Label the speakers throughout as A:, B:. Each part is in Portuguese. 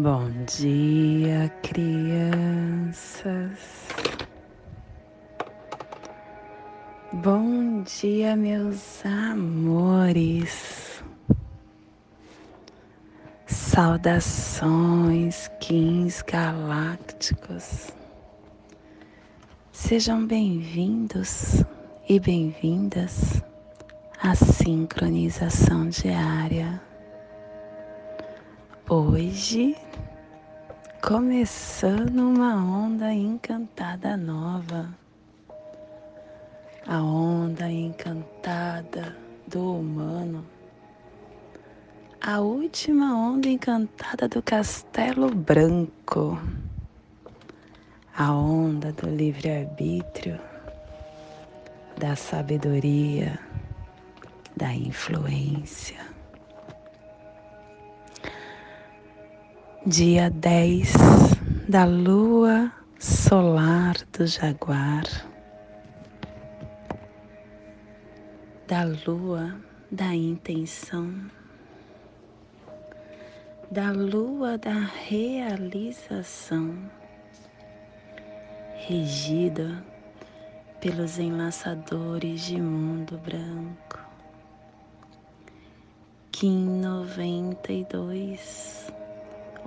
A: Bom dia, crianças. Bom dia, meus amores. Saudações, Kings Galácticos. Sejam bem-vindos e bem-vindas à sincronização diária Hoje, começando uma onda encantada nova, a onda encantada do humano, a última onda encantada do Castelo Branco, a onda do livre-arbítrio, da sabedoria, da influência dia 10 da lua solar do Jaguar, da lua da intenção, da lua da realização, regida pelos enlaçadores de mundo branco. Kim 92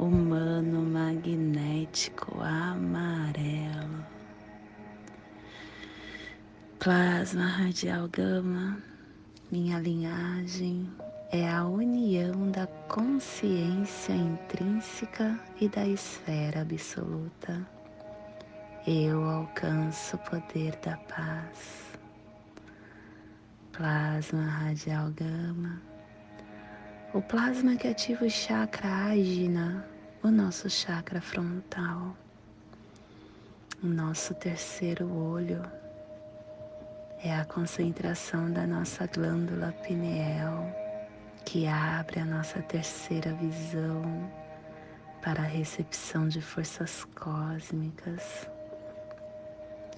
A: humano magnético amarelo. Plasma radial gama, minha linhagem é a união da consciência intrínseca e da esfera absoluta. Eu alcanço o poder da paz. Plasma radial gama, o plasma que ativa o chakra ágina o nosso chakra frontal, o nosso terceiro olho é a concentração da nossa glândula pineal que abre a nossa terceira visão para a recepção de forças cósmicas.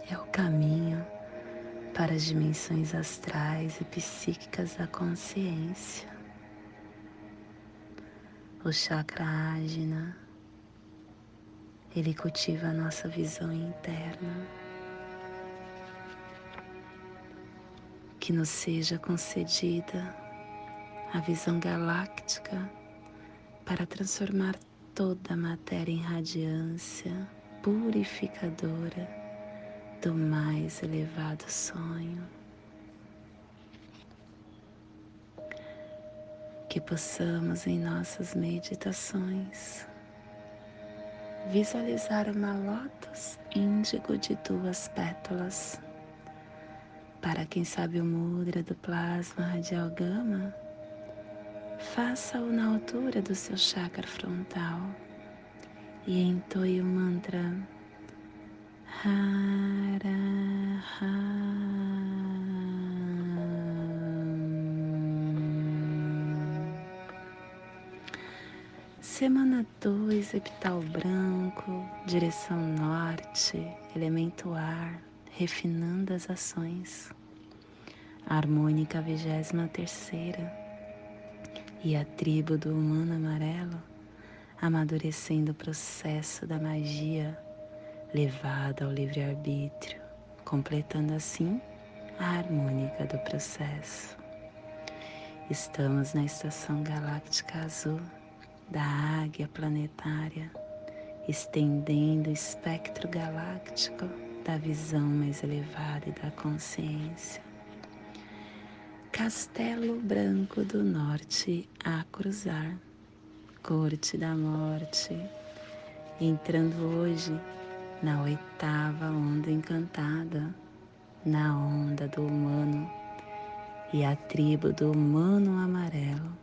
A: É o caminho para as dimensões astrais e psíquicas da consciência o chakra ágina, ele cultiva a nossa visão interna. Que nos seja concedida a visão galáctica para transformar toda a matéria em radiância purificadora do mais elevado sonho. Que possamos em nossas meditações visualizar uma lótus índigo de duas pétalas. Para quem sabe o mudra do plasma radial gama, faça-o na altura do seu chakra frontal e entoie o mantra Hara Hara. Semana 2, epital branco, direção norte, elemento ar, refinando as ações. harmônica vigésima terceira e a tribo do humano amarelo, amadurecendo o processo da magia levada ao livre-arbítrio, completando assim a harmônica do processo. Estamos na estação galáctica azul da águia planetária, estendendo o espectro galáctico da visão mais elevada e da consciência. Castelo Branco do Norte a cruzar, Corte da Morte, entrando hoje na oitava onda encantada, na onda do humano e a tribo do humano amarelo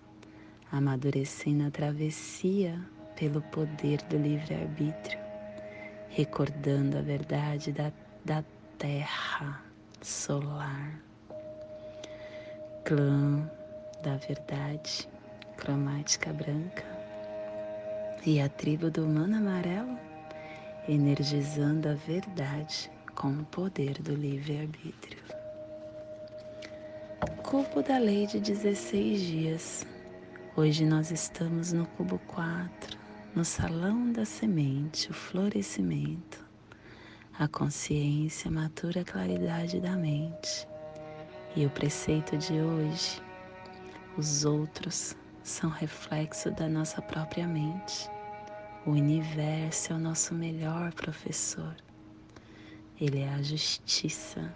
A: amadurecendo a travessia pelo poder do livre-arbítrio, recordando a verdade da, da terra solar. Clã da verdade, cromática branca, e a tribo do humano amarelo, energizando a verdade com o poder do livre-arbítrio. Cubo da lei de 16 dias Hoje nós estamos no cubo 4, no salão da semente, o florescimento, a consciência matura a claridade da mente. E o preceito de hoje, os outros são reflexo da nossa própria mente. O universo é o nosso melhor professor. Ele é a justiça.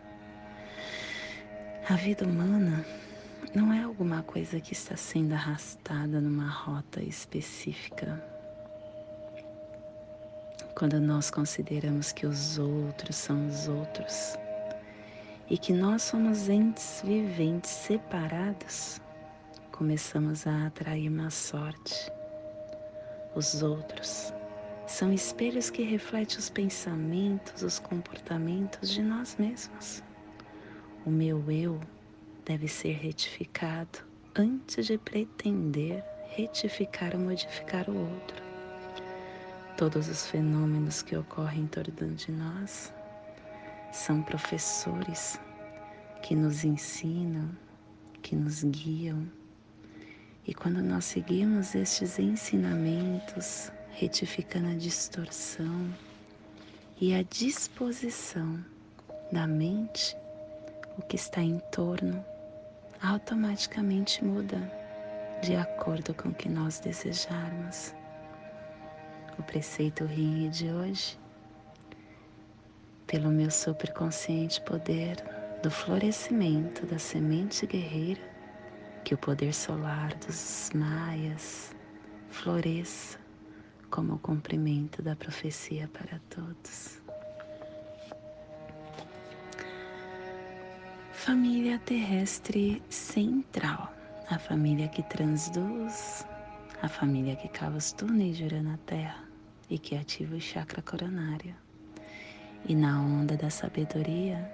A: A vida humana não é alguma coisa que está sendo arrastada numa rota específica. Quando nós consideramos que os outros são os outros e que nós somos entes viventes separados, começamos a atrair má sorte. Os outros são espelhos que refletem os pensamentos, os comportamentos de nós mesmos. O meu eu deve ser retificado antes de pretender retificar ou modificar o outro. Todos os fenômenos que ocorrem em torno de nós são professores que nos ensinam, que nos guiam. E quando nós seguimos estes ensinamentos, retificando a distorção e a disposição da mente, o que está em torno automaticamente muda de acordo com o que nós desejarmos. O preceito ri de hoje, pelo meu superconsciente poder do florescimento da semente guerreira, que o poder solar dos maias floresça como o cumprimento da profecia para todos. Família terrestre central, a família que transduz, a família que cava os túneis de na Terra e que ativa o chakra coronário. E na onda da sabedoria,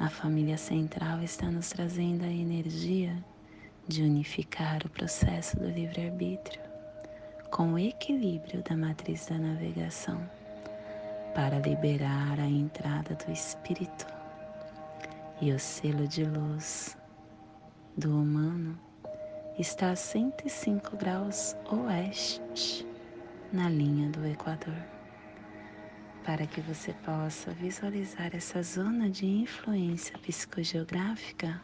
A: a família central está nos trazendo a energia de unificar o processo do livre-arbítrio com o equilíbrio da matriz da navegação para liberar a entrada do espírito e o selo de luz do humano está a 105 graus oeste na linha do Equador. Para que você possa visualizar essa zona de influência psicogeográfica,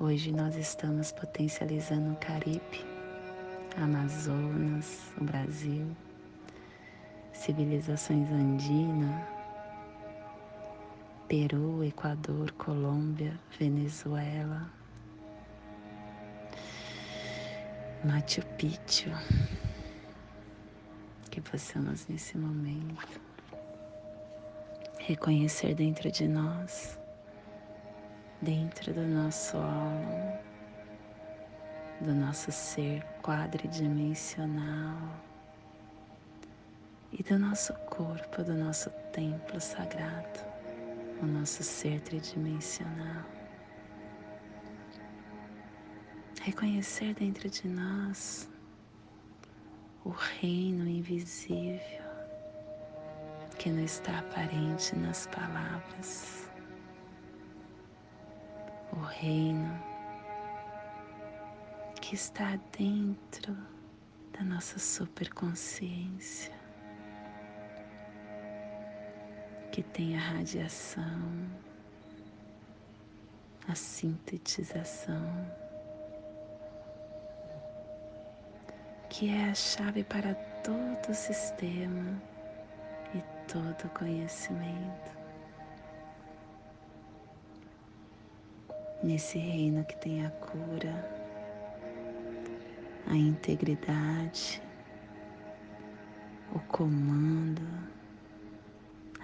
A: hoje nós estamos potencializando o Caribe, Amazonas, o Brasil, civilizações andinas, Peru, Equador, Colômbia, Venezuela, Machu Picchu, que possamos nesse momento. Reconhecer dentro de nós, dentro do nosso alma, do nosso ser quadridimensional e do nosso corpo, do nosso templo sagrado o nosso ser tridimensional. Reconhecer dentro de nós o reino invisível que não está aparente nas palavras. O reino que está dentro da nossa superconsciência. Que tem a radiação, a sintetização, que é a chave para todo o sistema e todo o conhecimento. Nesse reino que tem a cura, a integridade, o comando,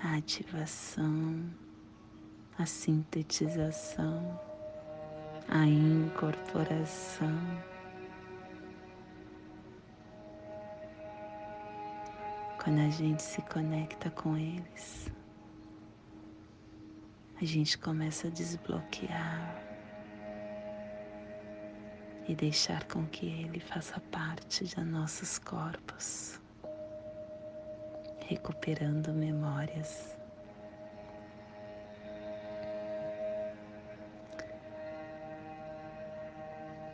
A: a ativação, a sintetização, a incorporação. Quando a gente se conecta com eles, a gente começa a desbloquear e deixar com que ele faça parte de nossos corpos recuperando memórias.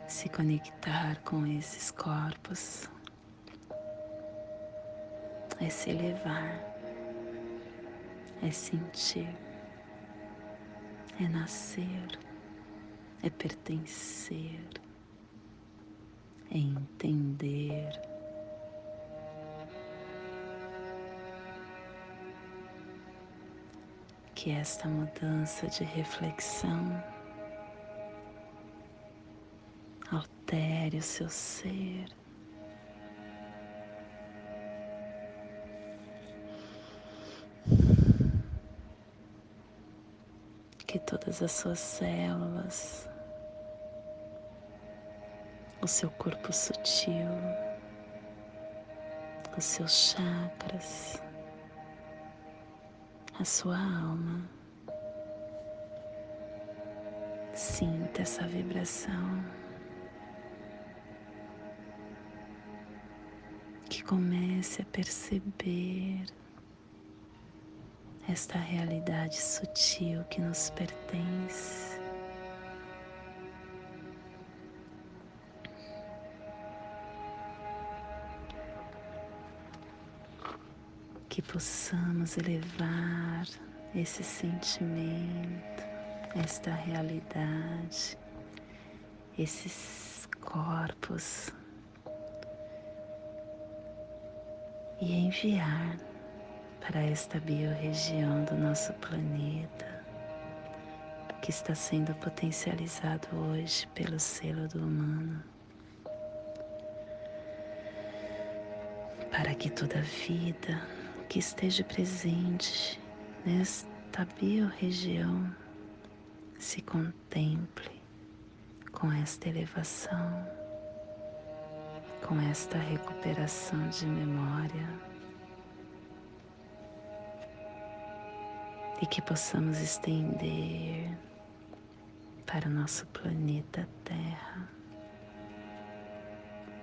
A: Se conectar com esses corpos. É se elevar, é sentir, é nascer, é pertencer, é entender. Que esta mudança de reflexão altere o seu ser. Que todas as suas células, o seu corpo sutil, os seus chakras, a sua alma, sinta essa vibração. que comece a perceber esta realidade sutil que nos pertence. Que possamos elevar esse sentimento, esta realidade, esses corpos e enviar para esta biorregião do nosso planeta que está sendo potencializado hoje pelo selo do humano. Para que toda vida que esteja presente nesta biorregião se contemple com esta elevação com esta recuperação de memória. E que possamos estender para o nosso planeta Terra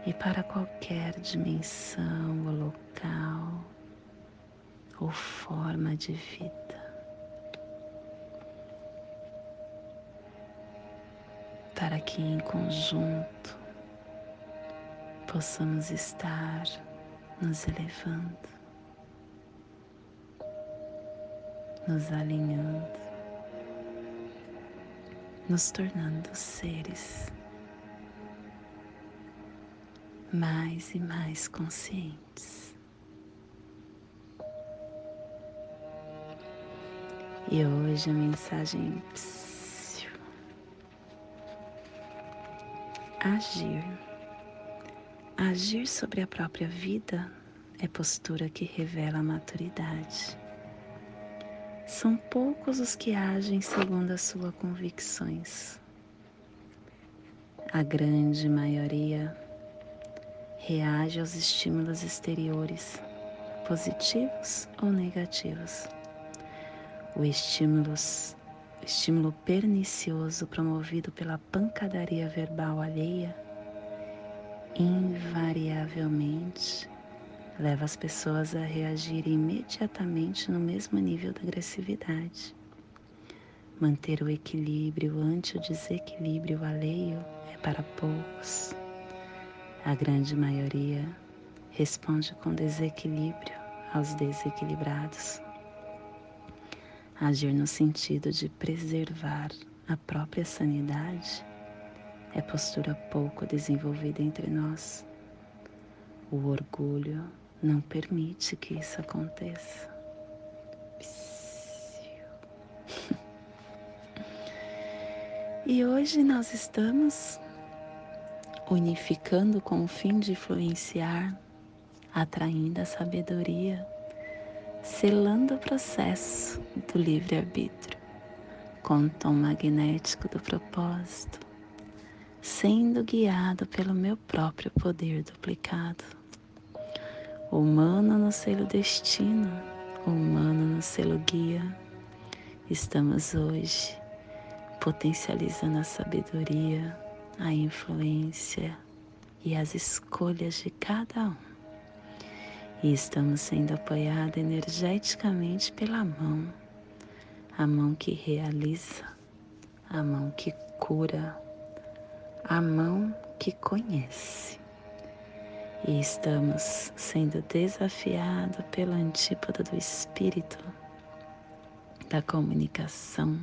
A: e para qualquer dimensão ou local ou forma de vida. Para que em conjunto possamos estar nos elevando, nos alinhando, nos tornando seres mais e mais conscientes. E hoje a mensagem agir Agir sobre a própria vida é postura que revela a maturidade. São poucos os que agem segundo as suas convicções. A grande maioria reage aos estímulos exteriores, positivos ou negativos. O estímulo, estímulo pernicioso promovido pela pancadaria verbal alheia invariavelmente leva as pessoas a reagirem imediatamente no mesmo nível de agressividade. Manter o equilíbrio ante o desequilíbrio alheio é para poucos. A grande maioria responde com desequilíbrio aos desequilibrados. Agir no sentido de preservar a própria sanidade é postura pouco desenvolvida entre nós. O orgulho não permite que isso aconteça. E hoje nós estamos unificando com o fim de influenciar, atraindo a sabedoria, selando o processo do livre-arbítrio com o tom magnético do propósito sendo guiado pelo meu próprio poder duplicado. Humano no selo destino, humano no selo guia, estamos hoje potencializando a sabedoria, a influência e as escolhas de cada um. E estamos sendo apoiados energeticamente pela mão, a mão que realiza, a mão que cura, a mão que conhece. E estamos sendo desafiados pela antípoda do espírito, da comunicação,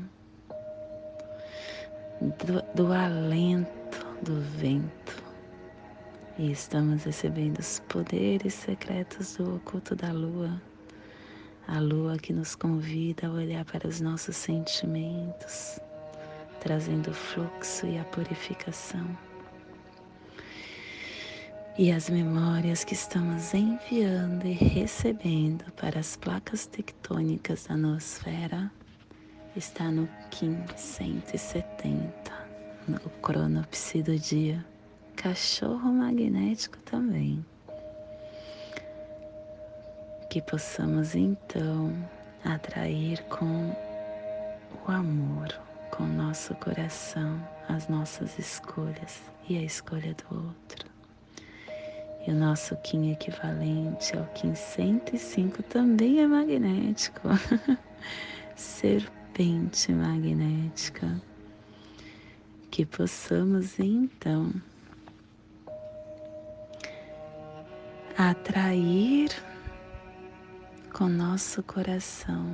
A: do, do alento do vento. E estamos recebendo os poderes secretos do oculto da lua, a lua que nos convida a olhar para os nossos sentimentos, trazendo o fluxo e a purificação. E as memórias que estamos enviando e recebendo para as placas tectônicas da nosfera está no Kim 170, no cronopsi do dia, cachorro magnético também. Que possamos então atrair com o amor, com o nosso coração, as nossas escolhas e a escolha do outro. E o nosso Kim equivalente ao Kim 105 também é magnético. Serpente magnética. Que possamos então atrair com nosso coração,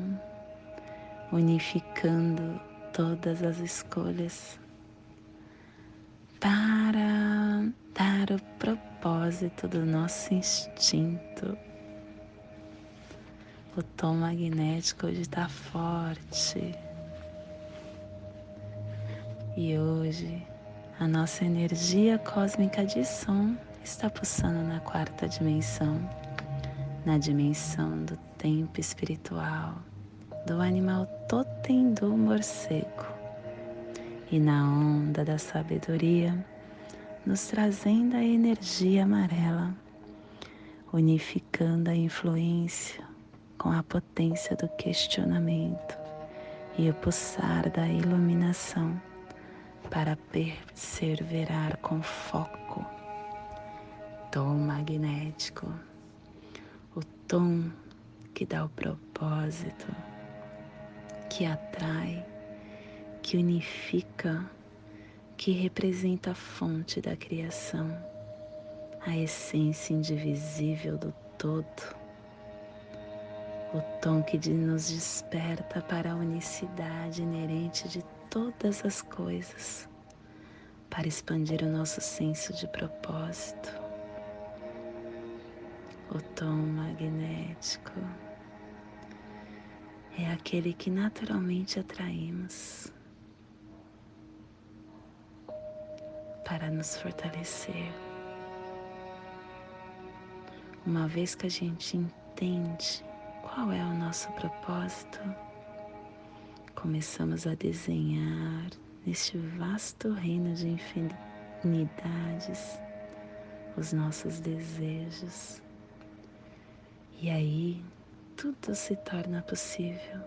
A: unificando todas as escolhas para dar o propósito do nosso instinto. O tom magnético hoje está forte. E hoje a nossa energia cósmica de som está pulsando na quarta dimensão, na dimensão do tempo espiritual, do animal totem do morcego e na onda da sabedoria nos trazendo a energia amarela, unificando a influência com a potência do questionamento e o pulsar da iluminação para perseverar com foco. Tom magnético, o tom que dá o propósito, que atrai, que unifica que representa a fonte da criação, a essência indivisível do todo, o tom que nos desperta para a unicidade inerente de todas as coisas, para expandir o nosso senso de propósito, o tom magnético é aquele que naturalmente atraímos para nos fortalecer. Uma vez que a gente entende qual é o nosso propósito, começamos a desenhar neste vasto reino de infinidades os nossos desejos. E aí tudo se torna possível,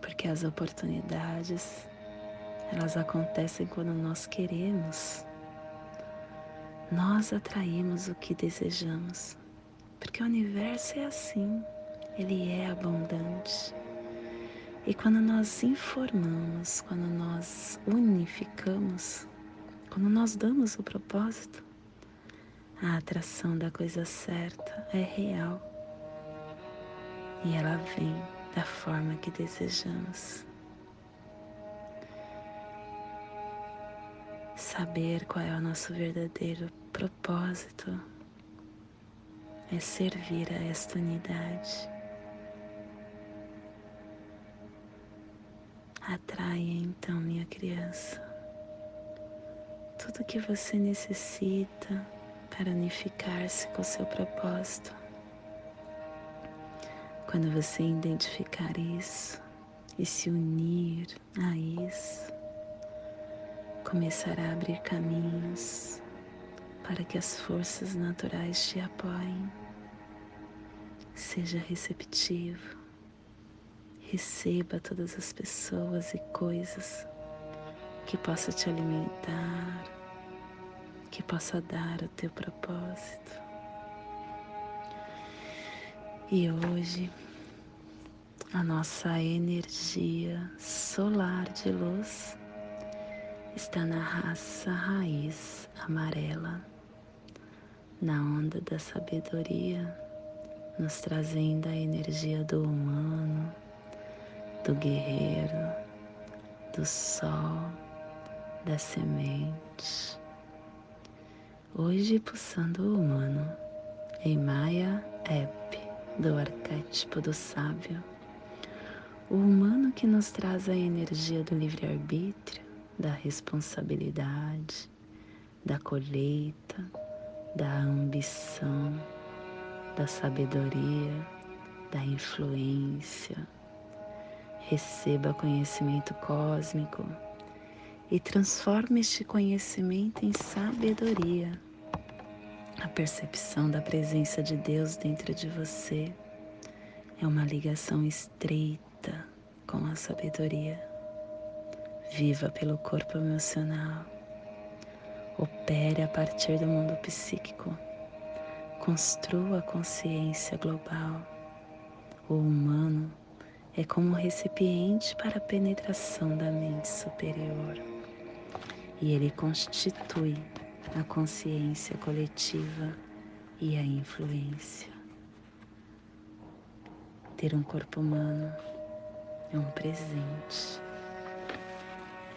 A: porque as oportunidades elas acontecem quando nós queremos. Nós atraímos o que desejamos, porque o universo é assim, ele é abundante. E quando nós informamos, quando nós unificamos, quando nós damos o propósito, a atração da coisa certa é real e ela vem da forma que desejamos. saber qual é o nosso verdadeiro propósito é servir a esta unidade. Atraia então, minha criança, tudo que você necessita para unificar-se com seu propósito. Quando você identificar isso e se unir a isso, começará a abrir caminhos para que as forças naturais te apoiem. Seja receptivo, receba todas as pessoas e coisas que possa te alimentar, que possa dar o teu propósito. E hoje a nossa energia solar de luz está na raça raiz amarela, na onda da sabedoria, nos trazendo a energia do humano, do guerreiro, do sol, da semente. Hoje pulsando o humano em Maya Ep, do arquétipo do sábio. O humano que nos traz a energia do livre-arbítrio, da responsabilidade, da colheita, da ambição, da sabedoria, da influência. Receba conhecimento cósmico e transforme este conhecimento em sabedoria. A percepção da presença de Deus dentro de você é uma ligação estreita com a sabedoria. Viva pelo corpo emocional. Opere a partir do mundo psíquico construa a consciência global. O humano é como um recipiente para a penetração da mente superior e ele constitui a consciência coletiva e a influência. Ter um corpo humano é um presente.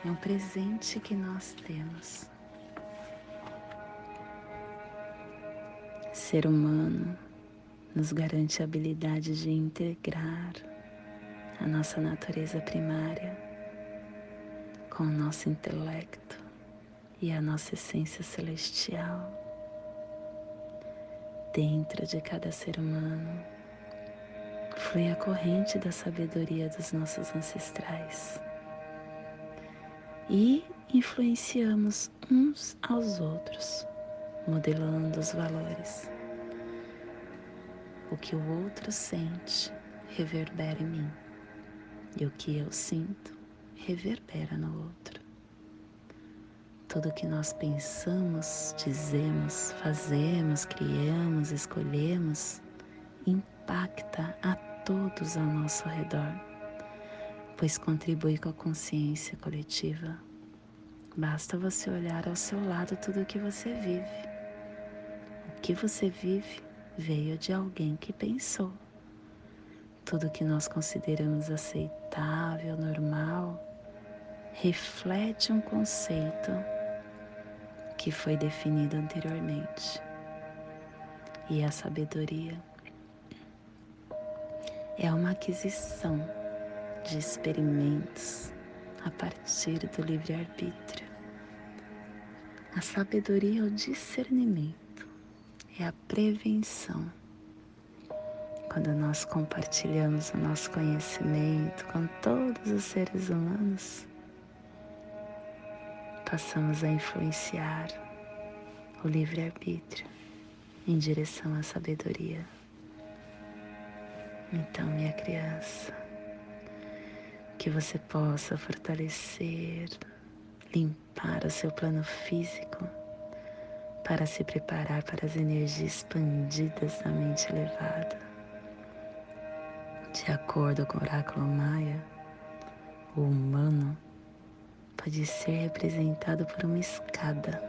A: É um presente que nós temos ser humano nos garante a habilidade de integrar a nossa natureza primária com o nosso intelecto e a nossa essência celestial. Dentro de cada ser humano flui a corrente da sabedoria dos nossos ancestrais e influenciamos uns aos outros, modelando os valores o que o outro sente reverbera em mim, e o que eu sinto reverbera no outro. Tudo que nós pensamos, dizemos, fazemos, criamos, escolhemos, impacta a todos ao nosso redor, pois contribui com a consciência coletiva. Basta você olhar ao seu lado tudo o que você vive. O que você vive veio de alguém que pensou. Tudo que nós consideramos aceitável, normal, reflete um conceito que foi definido anteriormente. E a sabedoria é uma aquisição de experimentos a partir do livre-arbítrio. A sabedoria é o discernimento é a prevenção. Quando nós compartilhamos o nosso conhecimento com todos os seres humanos, passamos a influenciar o livre-arbítrio em direção à sabedoria. Então, minha criança, que você possa fortalecer, limpar o seu plano físico para se preparar para as energias expandidas da mente elevada. De acordo com o oráculo maia, o humano pode ser representado por uma escada.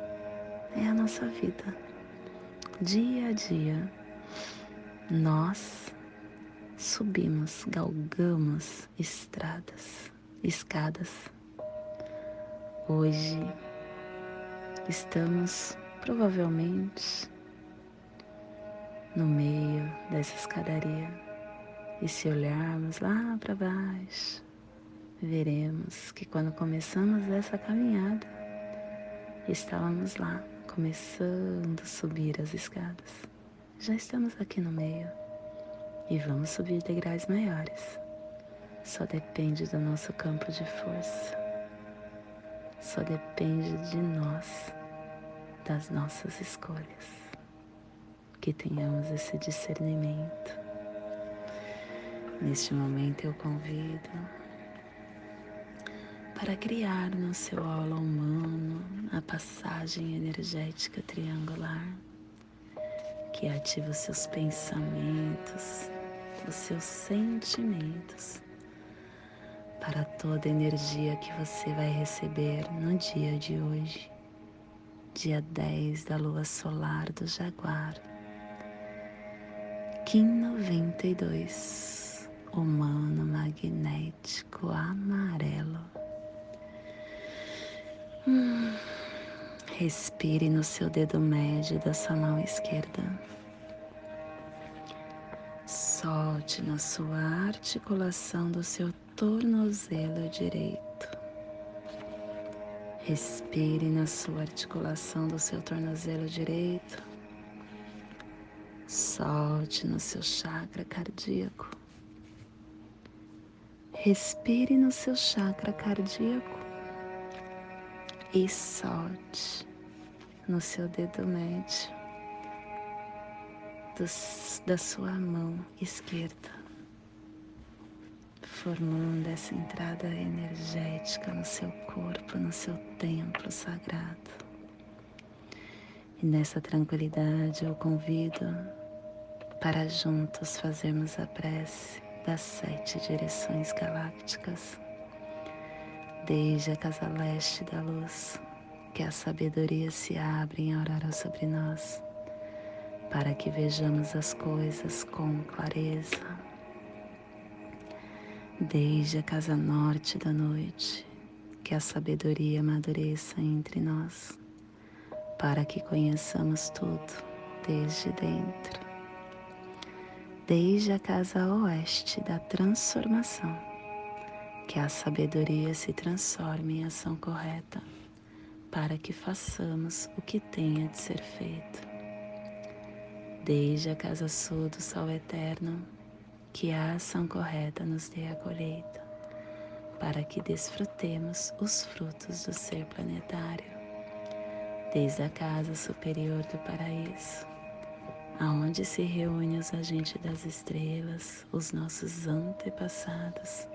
A: É a nossa vida. Dia a dia, nós subimos, galgamos estradas, escadas. Hoje estamos provavelmente no meio dessa escadaria. E se olharmos lá para baixo, veremos que quando começamos essa caminhada, estávamos lá, começando a subir as escadas. Já estamos aqui no meio e vamos subir degraus maiores. Só depende do nosso campo de força. Só depende de nós das nossas escolhas. Que tenhamos esse discernimento. Neste momento eu convido para criar no seu aula humano a passagem energética triangular que ativa os seus pensamentos, os seus sentimentos para toda a energia que você vai receber no dia de hoje dia 10 da lua solar do Jaguar. Kim 92, humano magnético amarelo. Respire no seu dedo médio da sua mão esquerda. Solte na sua articulação do seu tornozelo direito. Respire na sua articulação do seu tornozelo direito. Solte no seu chakra cardíaco. Respire no seu chakra cardíaco e solte no seu dedo médio da sua mão esquerda, formando essa entrada energética no seu corpo, no seu templo sagrado. E nessa tranquilidade eu convido para juntos fazermos a prece das sete direções galácticas, desde a casa leste da luz, que a sabedoria se abre em aurora sobre nós, para que vejamos as coisas com clareza. Desde a casa norte da noite, que a sabedoria amadureça entre nós, para que conheçamos tudo desde dentro desde a casa oeste da transformação, que a sabedoria se transforme em ação correta, para que façamos o que tenha de ser feito. Desde a casa sul do sol eterno, que a ação correta nos dê a colheita, para que desfrutemos os frutos do ser planetário. Desde a casa superior do paraíso, aonde se reúnem os agentes das estrelas, os nossos antepassados.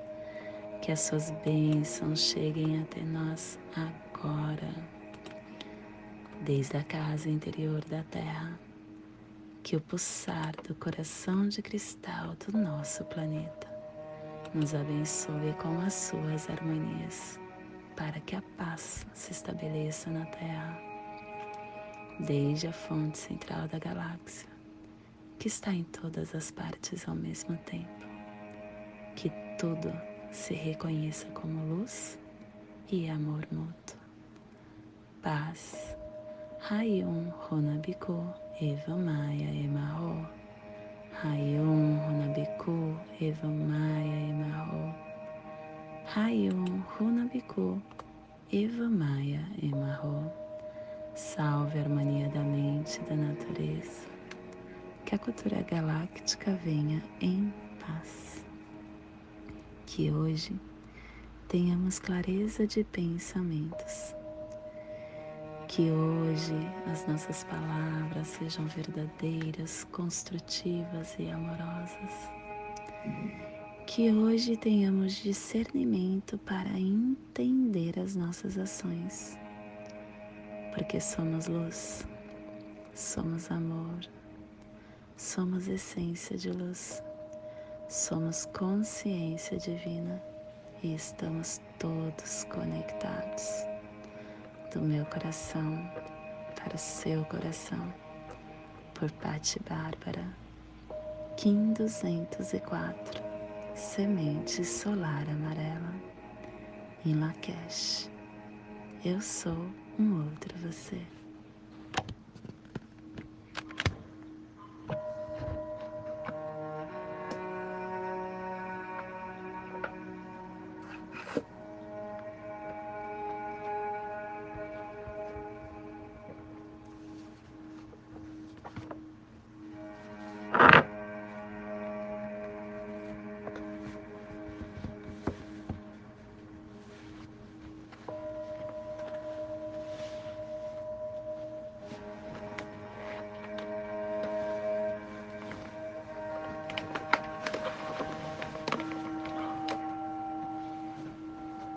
A: Que as suas bênçãos cheguem até nós agora, desde a casa interior da Terra. Que o pulsar do coração de cristal do nosso planeta nos abençoe com as suas harmonias, para que a paz se estabeleça na Terra desde a fonte central da galáxia, que está em todas as partes ao mesmo tempo. Que tudo se reconheça como luz e amor mútuo. Paz. Rayon Honabiku Eva Maia Emarro. Rayon Honabiku Eva Maia Emarro. Rayon Honabiku Eva Maia Emarro. Salve a harmonia da mente e da natureza. Que a cultura galáctica venha em paz. Que hoje tenhamos clareza de pensamentos. Que hoje as nossas palavras sejam verdadeiras, construtivas e amorosas. Que hoje tenhamos discernimento para entender as nossas ações porque somos luz, somos amor, somos essência de luz, somos consciência divina e estamos todos conectados do meu coração para o seu coração, por Patti Bárbara, Kim 204, Semente Solar Amarela, em Lakesh. Eu sou um outro você.